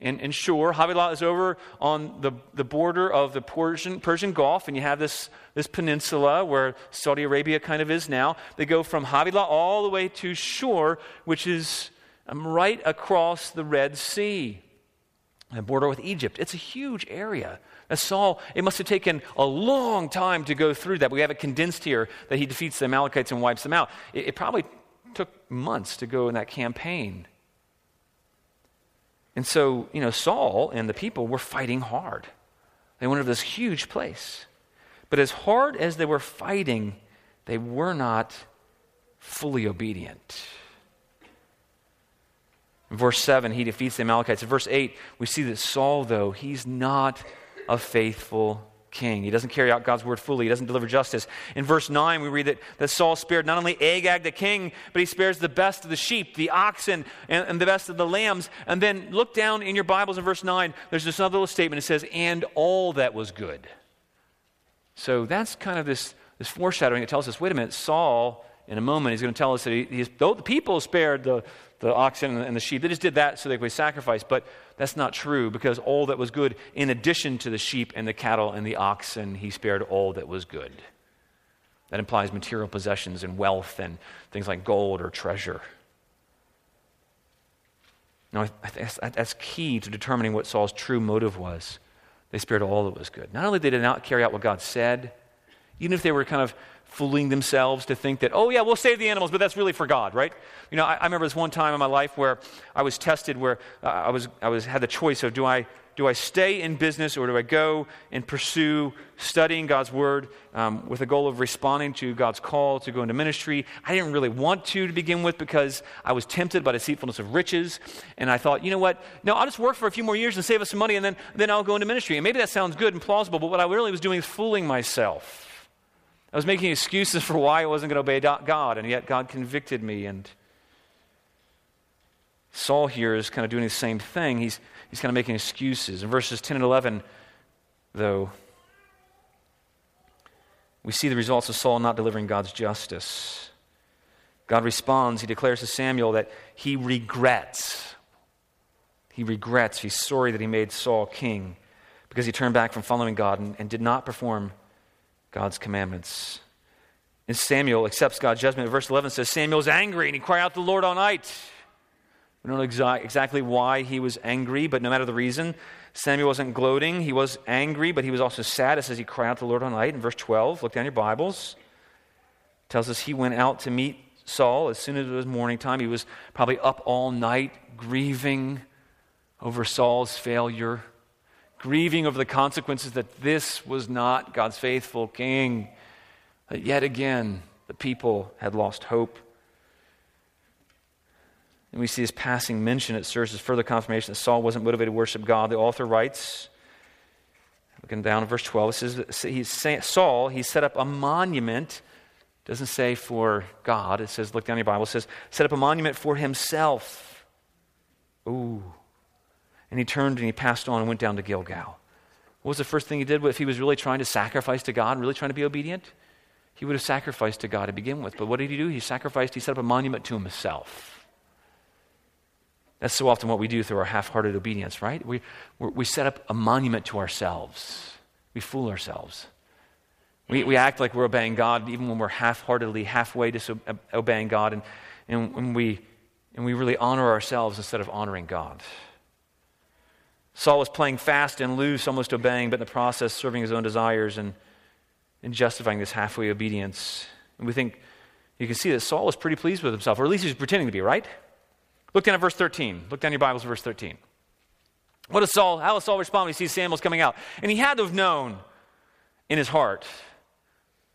A: and, and Shur. Havilah is over on the, the border of the Persian, Persian Gulf, and you have this, this peninsula where Saudi Arabia kind of is now. They go from Havilah all the way to Shur, which is um, right across the Red Sea border with Egypt. It's a huge area. As Saul, it must have taken a long time to go through that. We have it condensed here that he defeats the Amalekites and wipes them out. It, it probably took months to go in that campaign. And so, you know, Saul and the people were fighting hard. They went to this huge place. But as hard as they were fighting, they were not fully obedient. In verse 7, he defeats the Amalekites. In verse 8, we see that Saul, though, he's not a faithful king. He doesn't carry out God's word fully. He doesn't deliver justice. In verse 9, we read that, that Saul spared not only Agag the king, but he spares the best of the sheep, the oxen, and, and the best of the lambs. And then look down in your Bibles in verse 9, there's this other little statement. It says, and all that was good. So that's kind of this, this foreshadowing that tells us wait a minute, Saul, in a moment, he's going to tell us that he, he's, though the people spared the, the oxen and the sheep. They just did that so they could sacrifice, but that's not true because all that was good, in addition to the sheep and the cattle and the oxen, he spared all that was good. That implies material possessions and wealth and things like gold or treasure. Now, that's key to determining what Saul's true motive was. They spared all that was good. Not only did they not carry out what God said, even if they were kind of fooling themselves to think that, oh, yeah, we'll save the animals, but that's really for God, right? You know, I, I remember this one time in my life where I was tested, where uh, I, was, I was, had the choice of do I, do I stay in business or do I go and pursue studying God's Word um, with the goal of responding to God's call to go into ministry? I didn't really want to to begin with because I was tempted by deceitfulness of riches. And I thought, you know what? No, I'll just work for a few more years and save us some money and then, then I'll go into ministry. And maybe that sounds good and plausible, but what I really was doing is fooling myself. I was making excuses for why I wasn't going to obey God, and yet God convicted me. And Saul here is kind of doing the same thing. He's, he's kind of making excuses. In verses 10 and 11, though, we see the results of Saul not delivering God's justice. God responds. He declares to Samuel that he regrets. He regrets. He's sorry that he made Saul king because he turned back from following God and, and did not perform God's commandments. And Samuel accepts God's judgment. Verse 11 says Samuel's angry and he cried out to the Lord all night. We don't know exa- exactly why he was angry, but no matter the reason, Samuel wasn't gloating. He was angry, but he was also sad. It says he cried out to the Lord all night. In verse 12, look down your Bibles. Tells us he went out to meet Saul as soon as it was morning time. He was probably up all night grieving over Saul's failure grieving over the consequences that this was not God's faithful king. That yet again, the people had lost hope. And we see this passing mention. It serves as further confirmation that Saul wasn't motivated to worship God. The author writes, looking down at verse 12, it says, he's, Saul, he set up a monument. doesn't say for God. It says, look down your Bible. It says, set up a monument for himself. Ooh. And he turned and he passed on and went down to Gilgal. What was the first thing he did if he was really trying to sacrifice to God, really trying to be obedient? He would have sacrificed to God to begin with. But what did he do? He sacrificed, he set up a monument to himself. That's so often what we do through our half hearted obedience, right? We, we set up a monument to ourselves. We fool ourselves. We, we act like we're obeying God even when we're half heartedly, halfway disobeying God, and, and, and, we, and we really honor ourselves instead of honoring God. Saul was playing fast and loose, almost obeying, but in the process serving his own desires and, and justifying this halfway obedience. And we think you can see that Saul was pretty pleased with himself, or at least he was pretending to be, right? Look down at verse 13. Look down your Bibles verse 13. What does Saul, how does Saul respond when he sees Samuel's coming out? And he had to have known in his heart.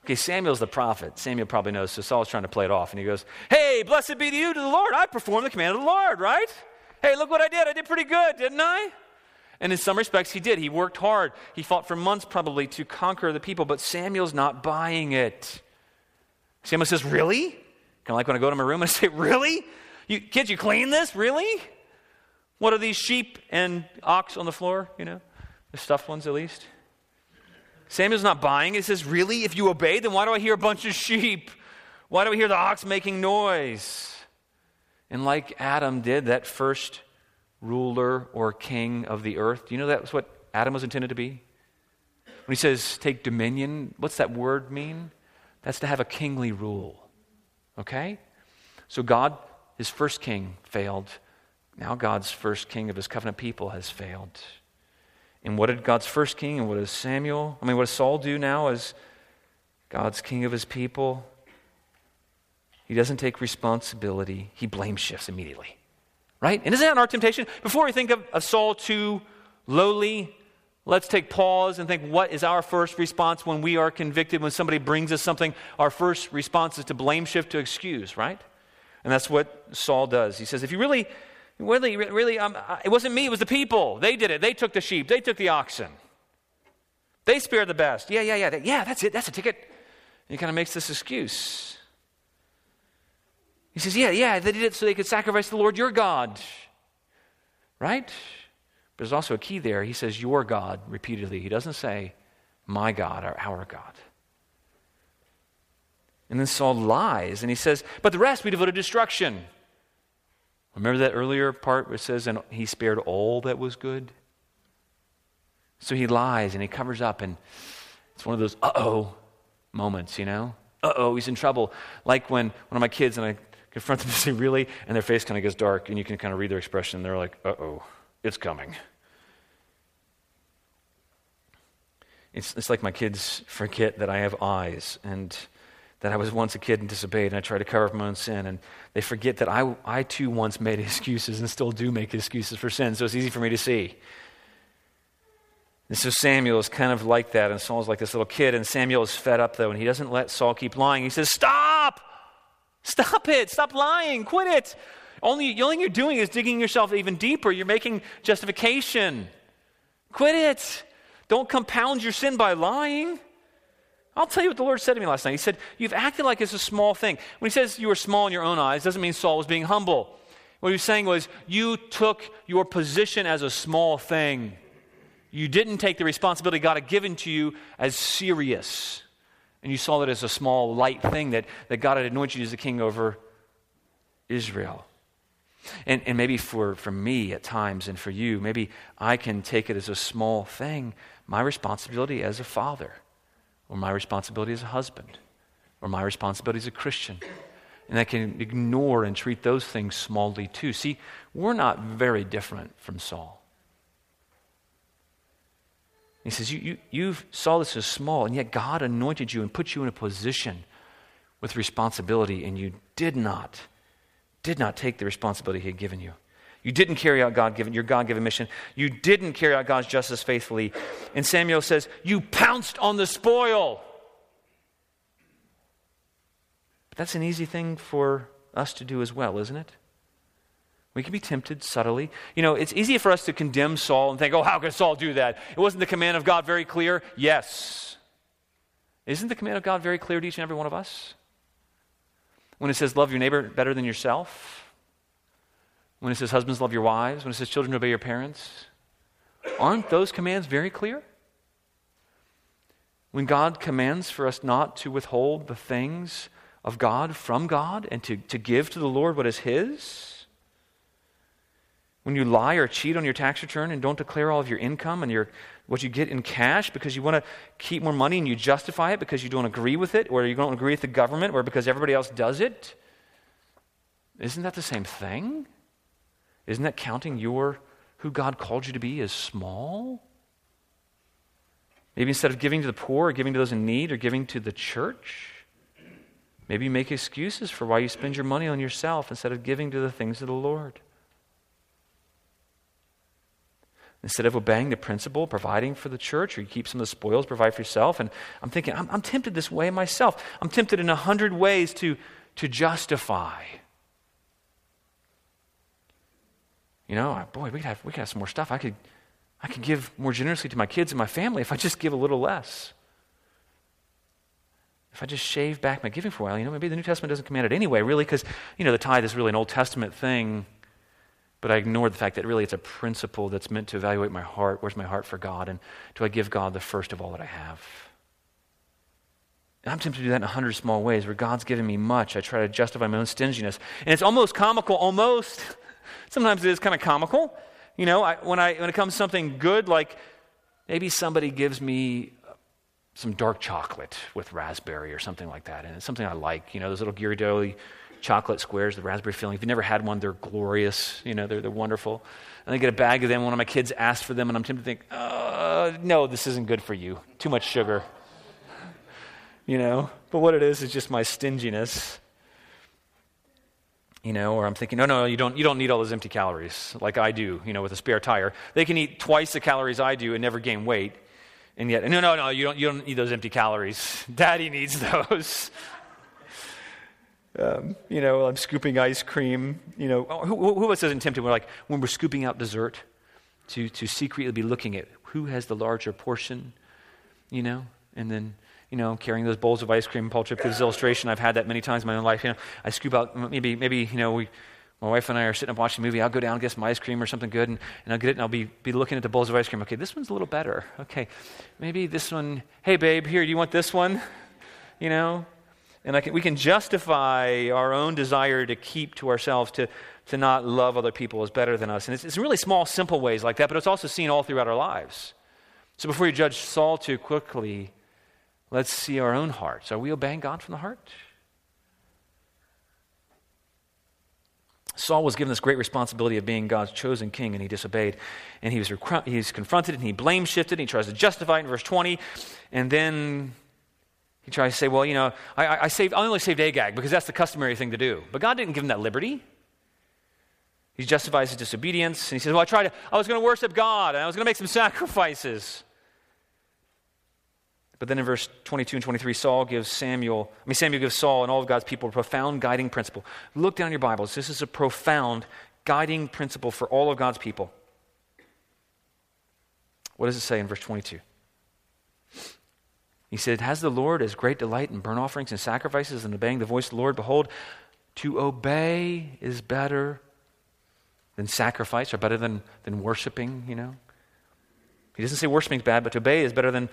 A: Okay, Samuel's the prophet. Samuel probably knows, so Saul's trying to play it off. And he goes, Hey, blessed be to you to the Lord. I performed the command of the Lord, right? Hey, look what I did. I did pretty good, didn't I? And in some respects, he did. He worked hard. He fought for months probably to conquer the people, but Samuel's not buying it. Samuel says, Really? Kind of like when I go to my room and <laughs> I say, Really? You, kids, you clean this? Really? What are these sheep and ox on the floor? You know, the stuffed ones at least. Samuel's not buying it. He says, Really? If you obey, then why do I hear a bunch of sheep? Why do I hear the ox making noise? And like Adam did, that first ruler or king of the earth. Do you know that's what Adam was intended to be? When he says take dominion, what's that word mean? That's to have a kingly rule. Okay? So God, his first king, failed. Now God's first king of his covenant people has failed. And what did God's first king and what does Samuel, I mean, what does Saul do now as God's king of his people? He doesn't take responsibility, he blame shifts immediately right? And isn't that our temptation? Before we think of, of Saul too lowly, let's take pause and think what is our first response when we are convicted, when somebody brings us something? Our first response is to blame shift, to excuse, right? And that's what Saul does. He says, if you really, really, really, um, it wasn't me, it was the people. They did it. They took the sheep, they took the oxen. They spared the best. Yeah, yeah, yeah. Yeah, that's it. That's a ticket. And he kind of makes this excuse. He says, Yeah, yeah, they did it so they could sacrifice the Lord your God. Right? But there's also a key there. He says, Your God, repeatedly. He doesn't say, My God or our God. And then Saul lies and he says, But the rest we devoted to destruction. Remember that earlier part where it says, And he spared all that was good? So he lies and he covers up, and it's one of those uh oh moments, you know? Uh oh, he's in trouble. Like when one of my kids, and I confront them and say, Really? And their face kind of gets dark, and you can kind of read their expression. They're like, Uh oh, it's coming. It's, it's like my kids forget that I have eyes and that I was once a kid and disobeyed, and I try to cover up my own sin. And they forget that I, I too once made <laughs> excuses and still do make excuses for sin, so it's easy for me to see. And so Samuel is kind of like that, and Saul's like this little kid, and Samuel is fed up, though, and he doesn't let Saul keep lying. He says, Stop! Stop it! Stop lying! Quit it! Only, the only thing you're doing is digging yourself even deeper. You're making justification. Quit it! Don't compound your sin by lying. I'll tell you what the Lord said to me last night. He said, You've acted like it's a small thing. When he says you were small in your own eyes, doesn't mean Saul was being humble. What he was saying was, You took your position as a small thing. You didn't take the responsibility God had given to you as serious. And you saw that as a small, light thing that, that God had anointed you as a king over Israel. And, and maybe for, for me at times and for you, maybe I can take it as a small thing my responsibility as a father, or my responsibility as a husband, or my responsibility as a Christian. And I can ignore and treat those things smallly too. See, we're not very different from Saul. He says, you, you, you saw this as small, and yet God anointed you and put you in a position with responsibility, and you did not did not take the responsibility he had given you. You didn't carry out God given, your God given mission. You didn't carry out God's justice faithfully. And Samuel says, You pounced on the spoil. But that's an easy thing for us to do as well, isn't it? We can be tempted subtly. You know, it's easy for us to condemn Saul and think, oh, how could Saul do that? It wasn't the command of God very clear? Yes. Isn't the command of God very clear to each and every one of us? When it says, love your neighbor better than yourself. When it says, husbands, love your wives. When it says, children, obey your parents. Aren't those commands very clear? When God commands for us not to withhold the things of God from God and to, to give to the Lord what is His. When you lie or cheat on your tax return and don't declare all of your income and your what you get in cash because you want to keep more money and you justify it because you don't agree with it or you don't agree with the government or because everybody else does it. Isn't that the same thing? Isn't that counting your who God called you to be as small? Maybe instead of giving to the poor or giving to those in need or giving to the church, maybe you make excuses for why you spend your money on yourself instead of giving to the things of the Lord. Instead of obeying the principle, providing for the church, or you keep some of the spoils, provide for yourself. And I'm thinking, I'm, I'm tempted this way myself. I'm tempted in a hundred ways to, to justify. You know, boy, we could, have, we could have some more stuff. I could, I could give more generously to my kids and my family if I just give a little less. If I just shave back my giving for a while, you know, maybe the New Testament doesn't command it anyway, really, because, you know, the tithe is really an Old Testament thing but I ignored the fact that really it's a principle that's meant to evaluate my heart. Where's my heart for God? And do I give God the first of all that I have? And I'm tempted to do that in a hundred small ways where God's given me much. I try to justify my own stinginess. And it's almost comical, almost. <laughs> Sometimes it is kind of comical. You know, I, when, I, when it comes to something good, like maybe somebody gives me some dark chocolate with raspberry or something like that. And it's something I like. You know, those little Ghirardelli chocolate squares, the raspberry filling. If you've never had one, they're glorious. You know, they're, they're wonderful. And I get a bag of them. One of my kids asked for them, and I'm tempted to think, uh, no, this isn't good for you. Too much sugar. You know, but what it is is just my stinginess. You know, or I'm thinking, no, no, you don't, you don't need all those empty calories like I do, you know, with a spare tire. They can eat twice the calories I do and never gain weight. And yet, no, no, no, you don't, you don't need those empty calories. <laughs> Daddy needs those. Um, you know, I'm scooping ice cream. You know, who, who of us isn't tempted? We're like, when we're scooping out dessert, to, to secretly be looking at who has the larger portion, you know, and then, you know, carrying those bowls of ice cream. Paul Tripp gives illustration. I've had that many times in my own life. You know, I scoop out, maybe, maybe, you know, we, my wife and I are sitting up watching a movie. I'll go down and get some ice cream or something good, and, and I'll get it, and I'll be, be looking at the bowls of ice cream. Okay, this one's a little better. Okay, maybe this one, hey, babe, here, do you want this one? You know, and can, we can justify our own desire to keep to ourselves, to, to not love other people as better than us. And it's, it's really small, simple ways like that, but it's also seen all throughout our lives. So before you judge Saul too quickly, let's see our own hearts. Are we obeying God from the heart? Saul was given this great responsibility of being God's chosen king, and he disobeyed. And he was he's confronted, and he blame shifted, and he tries to justify it in verse 20. And then he tries to say, well, you know, I, I, saved, I only saved Agag because that's the customary thing to do. But God didn't give him that liberty. He justifies his disobedience, and he says, well, I tried to, I was going to worship God, and I was going to make some sacrifices. But then in verse 22 and 23, Saul gives Samuel, I mean, Samuel gives Saul and all of God's people a profound guiding principle. Look down your Bibles. This is a profound guiding principle for all of God's people. What does it say in verse 22? He said, Has the Lord as great delight in burnt offerings and sacrifices and obeying the voice of the Lord? Behold, to obey is better than sacrifice or better than, than worshiping, you know? He doesn't say worshiping is bad, but to obey is better than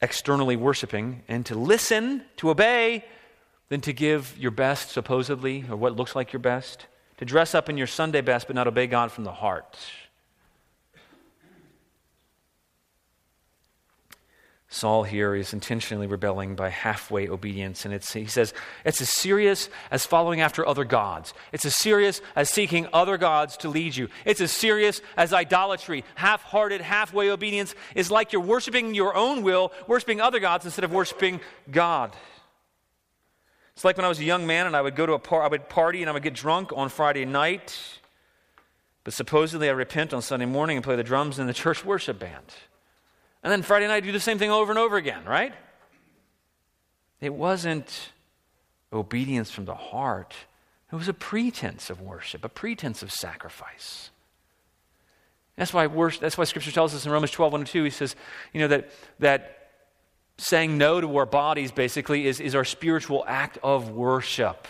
A: externally worshiping. And to listen, to obey, than to give your best, supposedly, or what looks like your best. To dress up in your Sunday best, but not obey God from the heart. Saul here is intentionally rebelling by halfway obedience. And he says it's as serious as following after other gods. It's as serious as seeking other gods to lead you. It's as serious as idolatry. Half hearted, halfway obedience is like you're worshiping your own will, worshiping other gods instead of worshiping God. It's like when I was a young man and I would go to a par- I would party and I would get drunk on Friday night, but supposedly I repent on Sunday morning and play the drums in the church worship band. And then Friday night, do the same thing over and over again, right? It wasn't obedience from the heart, it was a pretense of worship, a pretense of sacrifice. That's why, worship, that's why Scripture tells us in Romans 12, 1 and 2, he says, you know, that, that saying no to our bodies basically is, is our spiritual act of worship.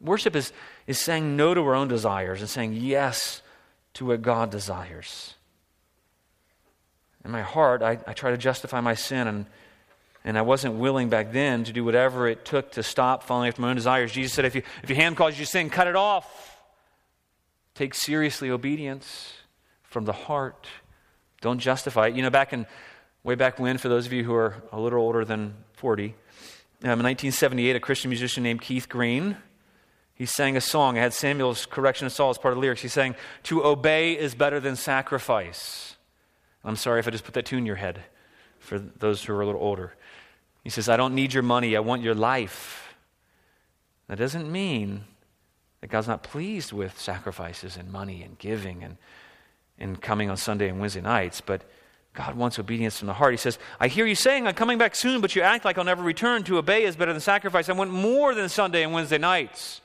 A: Worship is, is saying no to our own desires and saying yes to what God desires in my heart, I, I try to justify my sin, and, and I wasn't willing back then to do whatever it took to stop following after my own desires. Jesus said, if, you, if your hand causes you sin, cut it off. Take seriously obedience from the heart. Don't justify it. You know, back in way back when, for those of you who are a little older than 40, um, in 1978, a Christian musician named Keith Green, he sang a song. I had Samuel's correction of Saul as part of the lyrics. He sang, To obey is better than sacrifice. I'm sorry if I just put that tune in your head for those who are a little older. He says, I don't need your money, I want your life. That doesn't mean that God's not pleased with sacrifices and money and giving and, and coming on Sunday and Wednesday nights, but God wants obedience from the heart. He says, I hear you saying, I'm coming back soon, but you act like I'll never return. To obey is better than sacrifice. I want more than Sunday and Wednesday nights.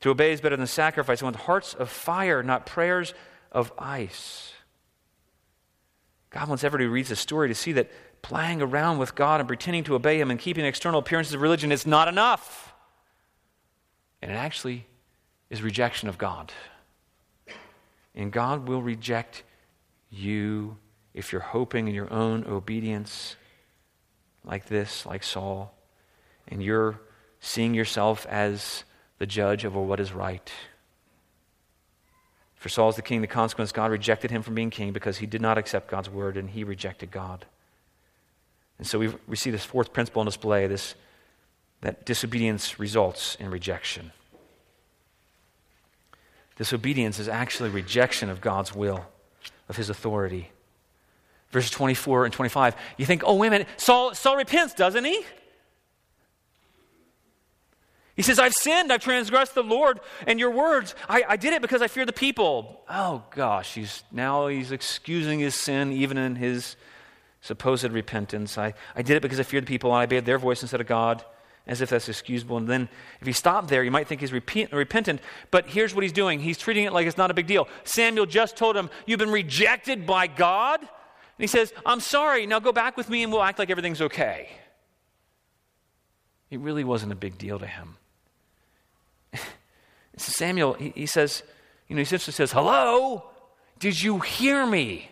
A: To obey is better than sacrifice. I want hearts of fire, not prayers of ice. God wants everybody who reads this story to see that playing around with God and pretending to obey Him and keeping external appearances of religion is not enough. And it actually is rejection of God. And God will reject you if you're hoping in your own obedience like this, like Saul, and you're seeing yourself as the judge over what is right. For Saul is the king, the consequence, God rejected him from being king because he did not accept God's word and he rejected God. And so we, we see this fourth principle on display this, that disobedience results in rejection. Disobedience is actually rejection of God's will, of his authority. Verses 24 and 25, you think, oh, wait a minute, Saul, Saul repents, doesn't he? He says, I've sinned, I've transgressed the Lord and your words. I, I, did it because I fear the people. Oh gosh, he's now he's excusing his sin even in his supposed repentance. I, I did it because I feared the people and I obeyed their voice instead of God, as if that's excusable. And then if he stopped there, you might think he's repent, repentant. But here's what he's doing. He's treating it like it's not a big deal. Samuel just told him, You've been rejected by God. And he says, I'm sorry, now go back with me and we'll act like everything's okay. It really wasn't a big deal to him. Samuel, he, he says, you know, he simply says, Hello, did you hear me?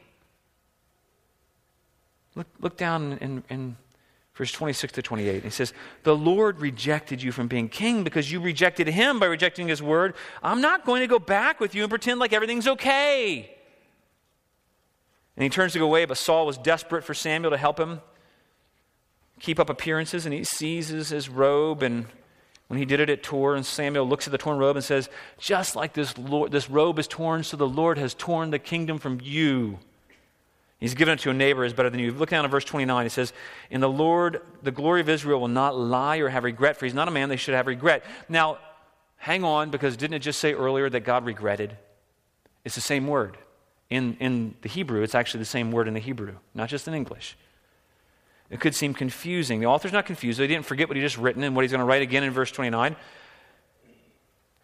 A: Look, look down in, in verse 26 to 28. He says, The Lord rejected you from being king because you rejected him by rejecting his word. I'm not going to go back with you and pretend like everything's okay. And he turns to go away, but Saul was desperate for Samuel to help him keep up appearances, and he seizes his robe and when he did it at Tor, and Samuel looks at the torn robe and says, Just like this, Lord, this robe is torn, so the Lord has torn the kingdom from you. He's given it to a neighbor is better than you. Look down at verse 29. He says, In the Lord, the glory of Israel will not lie or have regret, for he's not a man they should have regret. Now, hang on, because didn't it just say earlier that God regretted? It's the same word. In, in the Hebrew, it's actually the same word in the Hebrew, not just in English. It could seem confusing. The author's not confused. He didn't forget what he just written and what he's going to write again in verse 29.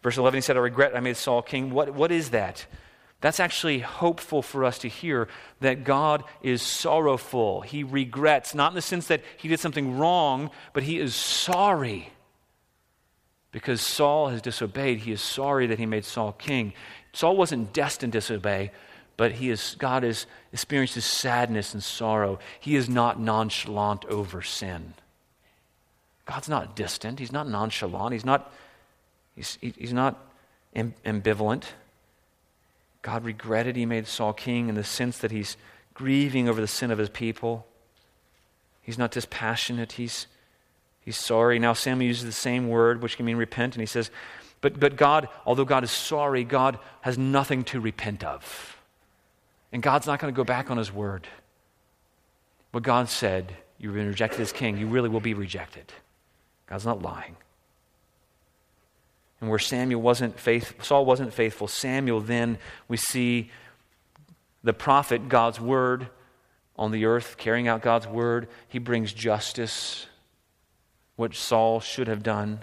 A: Verse 11, he said, I regret I made Saul king. What, what is that? That's actually hopeful for us to hear that God is sorrowful. He regrets, not in the sense that he did something wrong, but he is sorry. Because Saul has disobeyed, he is sorry that he made Saul king. Saul wasn't destined to disobey, but he is, God has experienced his sadness and sorrow. He is not nonchalant over sin. God's not distant. He's not nonchalant. He's not, he's, he's not ambivalent. God regretted he made Saul king in the sense that he's grieving over the sin of his people. He's not dispassionate. He's, he's sorry. Now, Samuel uses the same word, which can mean repent, and he says, but, but God, although God is sorry, God has nothing to repent of. And God's not going to go back on his word. What God said, you've been rejected as king, you really will be rejected. God's not lying. And where Samuel wasn't faith, Saul wasn't faithful, Samuel then we see the prophet, God's word on the earth, carrying out God's word. He brings justice, which Saul should have done.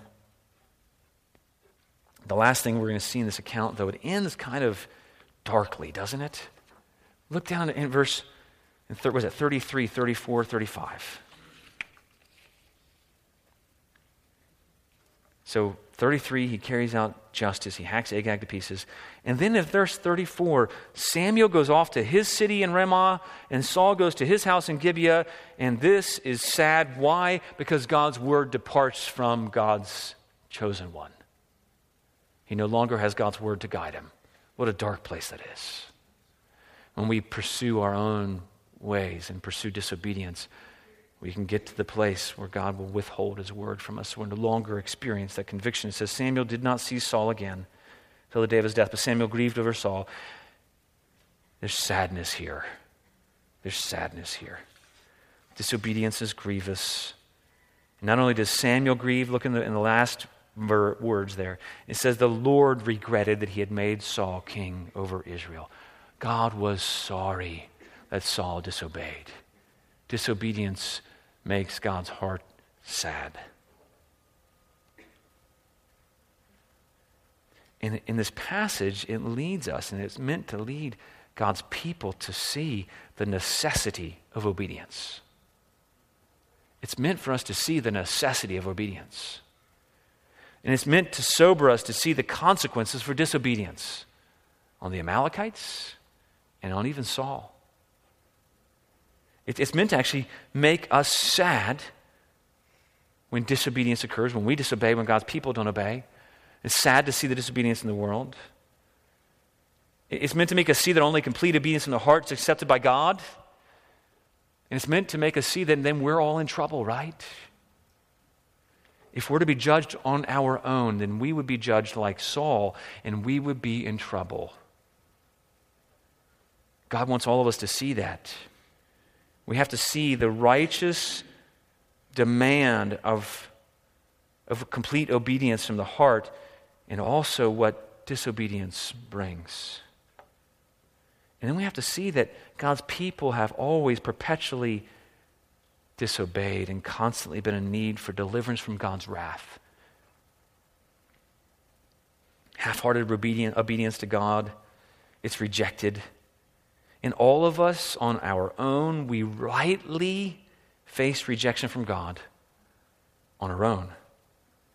A: The last thing we're going to see in this account, though, it ends kind of darkly, doesn't it? Look down in verse, was it 33, 34, 35. So 33, he carries out justice. He hacks Agag to pieces. And then in verse 34, Samuel goes off to his city in Ramah, and Saul goes to his house in Gibeah. And this is sad. Why? Because God's word departs from God's chosen one. He no longer has God's word to guide him. What a dark place that is when we pursue our own ways and pursue disobedience, we can get to the place where God will withhold his word from us. We'll no longer experience that conviction. It says Samuel did not see Saul again till the day of his death, but Samuel grieved over Saul. There's sadness here. There's sadness here. Disobedience is grievous. not only does Samuel grieve, look in the, in the last ver- words there. It says, The Lord regretted that he had made Saul king over Israel. God was sorry that Saul disobeyed. Disobedience makes God's heart sad. In, in this passage, it leads us, and it's meant to lead God's people to see the necessity of obedience. It's meant for us to see the necessity of obedience. And it's meant to sober us to see the consequences for disobedience on the Amalekites and on even Saul. It, it's meant to actually make us sad when disobedience occurs, when we disobey, when God's people don't obey. It's sad to see the disobedience in the world. It's meant to make us see that only complete obedience in the heart is accepted by God. And it's meant to make us see that then we're all in trouble, right? If we're to be judged on our own, then we would be judged like Saul, and we would be in trouble. God wants all of us to see that. We have to see the righteous demand of, of complete obedience from the heart and also what disobedience brings. And then we have to see that God's people have always perpetually disobeyed and constantly been in need for deliverance from God's wrath. Half hearted obedience to God, it's rejected. And all of us on our own, we rightly face rejection from God on our own.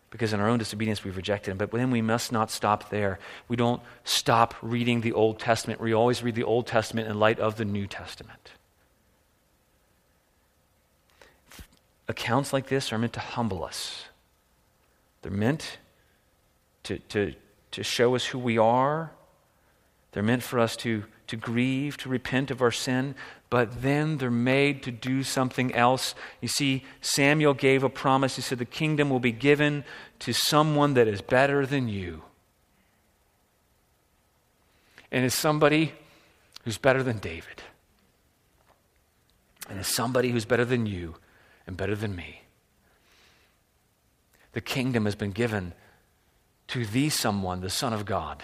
A: Because in our own disobedience, we've rejected Him. But then we must not stop there. We don't stop reading the Old Testament. We always read the Old Testament in light of the New Testament. Accounts like this are meant to humble us, they're meant to, to, to show us who we are They're meant for us to, to grieve, to repent of our sin, but then they're made to do something else. You see, Samuel gave a promise. He said, The kingdom will be given to someone that is better than you. And it's somebody who's better than David. And it's somebody who's better than you and better than me. The kingdom has been given to the someone, the Son of God.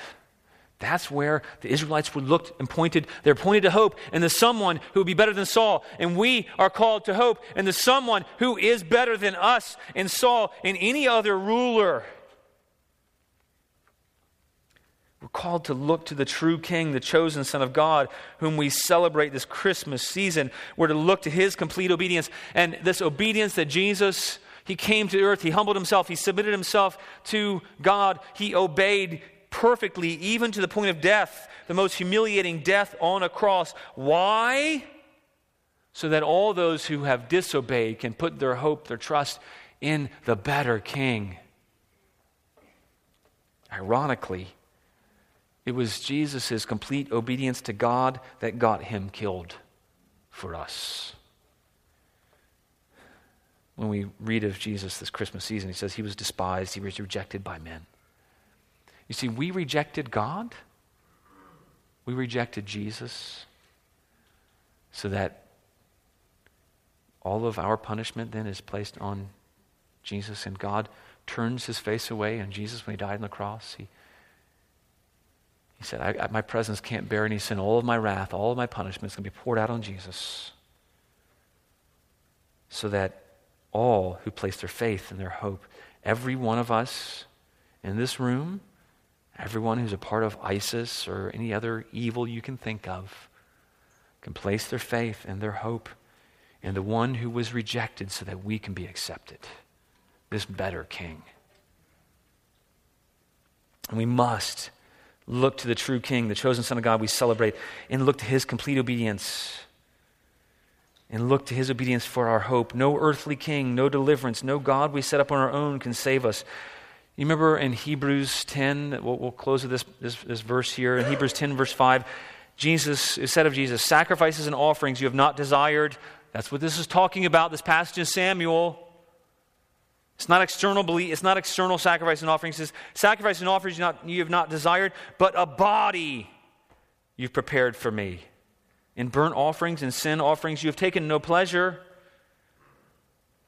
A: That's where the Israelites were looked and pointed. They're pointed to hope and the someone who would be better than Saul. And we are called to hope and the someone who is better than us and Saul and any other ruler. We're called to look to the true King, the chosen Son of God, whom we celebrate this Christmas season. We're to look to his complete obedience. And this obedience that Jesus, he came to earth, he humbled himself, he submitted himself to God, he obeyed perfectly, even to the point of death, the most humiliating death on a cross. Why? So that all those who have disobeyed can put their hope, their trust in the better King. Ironically, it was Jesus' complete obedience to God that got him killed for us. When we read of Jesus this Christmas season, he says he was despised, he was rejected by men. You see, we rejected God, we rejected Jesus, so that all of our punishment then is placed on Jesus, and God turns his face away And Jesus when he died on the cross. He, he said, I, I, My presence can't bear any sin. All of my wrath, all of my punishment is going to be poured out on Jesus. So that all who place their faith and their hope, every one of us in this room, Everyone who's a part of ISIS or any other evil you can think of can place their faith and their hope in the one who was rejected so that we can be accepted, this better king. And we must look to the true king, the chosen son of God we celebrate, and look to his complete obedience. And look to his obedience for our hope. No earthly king, no deliverance, no God we set up on our own can save us. You remember in Hebrews 10, we'll, we'll close with this, this, this verse here. In Hebrews 10, verse 5, Jesus, said of Jesus, sacrifices and offerings you have not desired. That's what this is talking about, this passage in Samuel. It's not external belief, it's not external sacrifice and offerings. It's sacrifice and offerings you, not, you have not desired, but a body you've prepared for me. In burnt offerings and sin offerings you have taken no pleasure.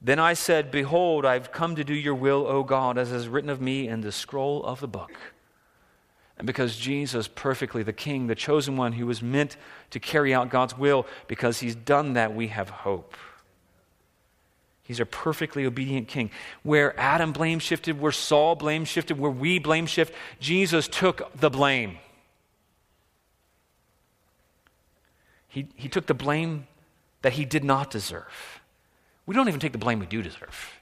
A: Then I said, Behold, I've come to do your will, O God, as is written of me in the scroll of the book. And because Jesus, perfectly the King, the chosen one who was meant to carry out God's will, because he's done that, we have hope. He's a perfectly obedient king. Where Adam blame shifted, where Saul blame shifted, where we blame shift, Jesus took the blame. He, he took the blame that he did not deserve. We don't even take the blame we do deserve.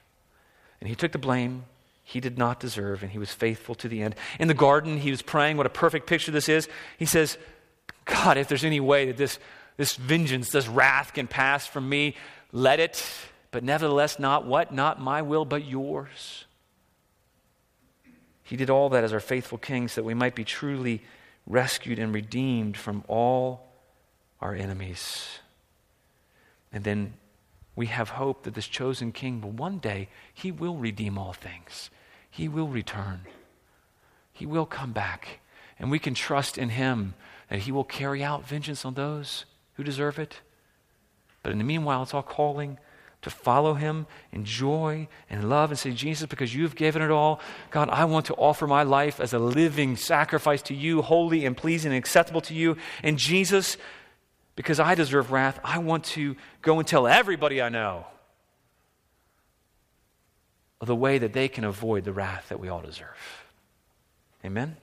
A: And he took the blame he did not deserve, and he was faithful to the end. In the garden, he was praying. What a perfect picture this is. He says, God, if there's any way that this, this vengeance, this wrath can pass from me, let it. But nevertheless, not what? Not my will, but yours. He did all that as our faithful king so that we might be truly rescued and redeemed from all our enemies. And then we have hope that this chosen king will one day, he will redeem all things. He will return. He will come back. And we can trust in him that he will carry out vengeance on those who deserve it. But in the meanwhile, it's all calling to follow him in joy and love and say, Jesus, because you've given it all, God, I want to offer my life as a living sacrifice to you, holy and pleasing and acceptable to you. And Jesus, because I deserve wrath, I want to go and tell everybody I know of the way that they can avoid the wrath that we all deserve. Amen?